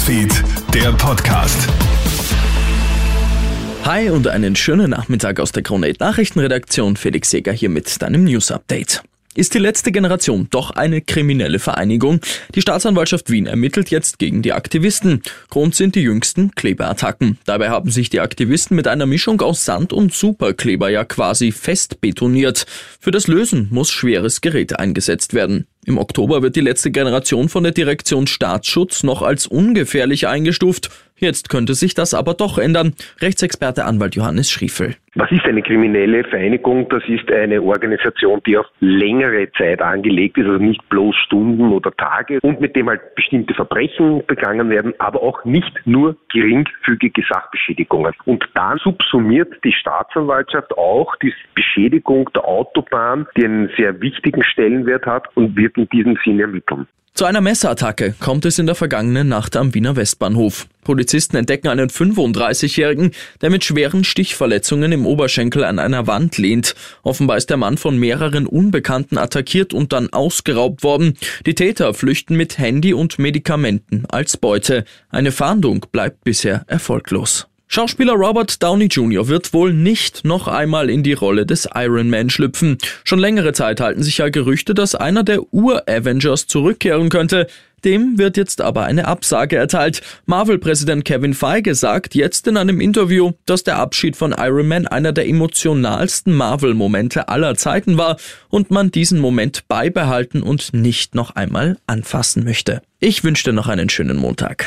Newsfeed, der Podcast. Hi und einen schönen Nachmittag aus der Krone Nachrichtenredaktion. Felix Seger hier mit deinem News Update. Ist die letzte Generation doch eine kriminelle Vereinigung? Die Staatsanwaltschaft Wien ermittelt jetzt gegen die Aktivisten. Grund sind die jüngsten Kleberattacken. Dabei haben sich die Aktivisten mit einer Mischung aus Sand und Superkleber ja quasi fest betoniert. Für das Lösen muss schweres Gerät eingesetzt werden. Im Oktober wird die letzte Generation von der Direktion Staatsschutz noch als ungefährlich eingestuft. Jetzt könnte sich das aber doch ändern. Rechtsexperte Anwalt Johannes Schriefel. Was ist eine kriminelle Vereinigung? Das ist eine Organisation, die auf längere Zeit angelegt ist, also nicht bloß Stunden oder Tage und mit dem halt bestimmte Verbrechen begangen werden, aber auch nicht nur geringfügige Sachbeschädigungen. Und dann subsumiert die Staatsanwaltschaft auch die Beschädigung der Autobahn, die einen sehr wichtigen Stellenwert hat und wird in diesem Sinne ermitteln. Zu einer Messerattacke kommt es in der vergangenen Nacht am Wiener Westbahnhof. Polizisten entdecken einen 35-Jährigen, der mit schweren Stichverletzungen im Oberschenkel an einer Wand lehnt. Offenbar ist der Mann von mehreren Unbekannten attackiert und dann ausgeraubt worden. Die Täter flüchten mit Handy und Medikamenten als Beute. Eine Fahndung bleibt bisher erfolglos. Schauspieler Robert Downey Jr. wird wohl nicht noch einmal in die Rolle des Iron Man schlüpfen. Schon längere Zeit halten sich ja Gerüchte, dass einer der Ur-Avengers zurückkehren könnte. Dem wird jetzt aber eine Absage erteilt. Marvel-Präsident Kevin Feige sagt jetzt in einem Interview, dass der Abschied von Iron Man einer der emotionalsten Marvel-Momente aller Zeiten war und man diesen Moment beibehalten und nicht noch einmal anfassen möchte. Ich wünsche dir noch einen schönen Montag.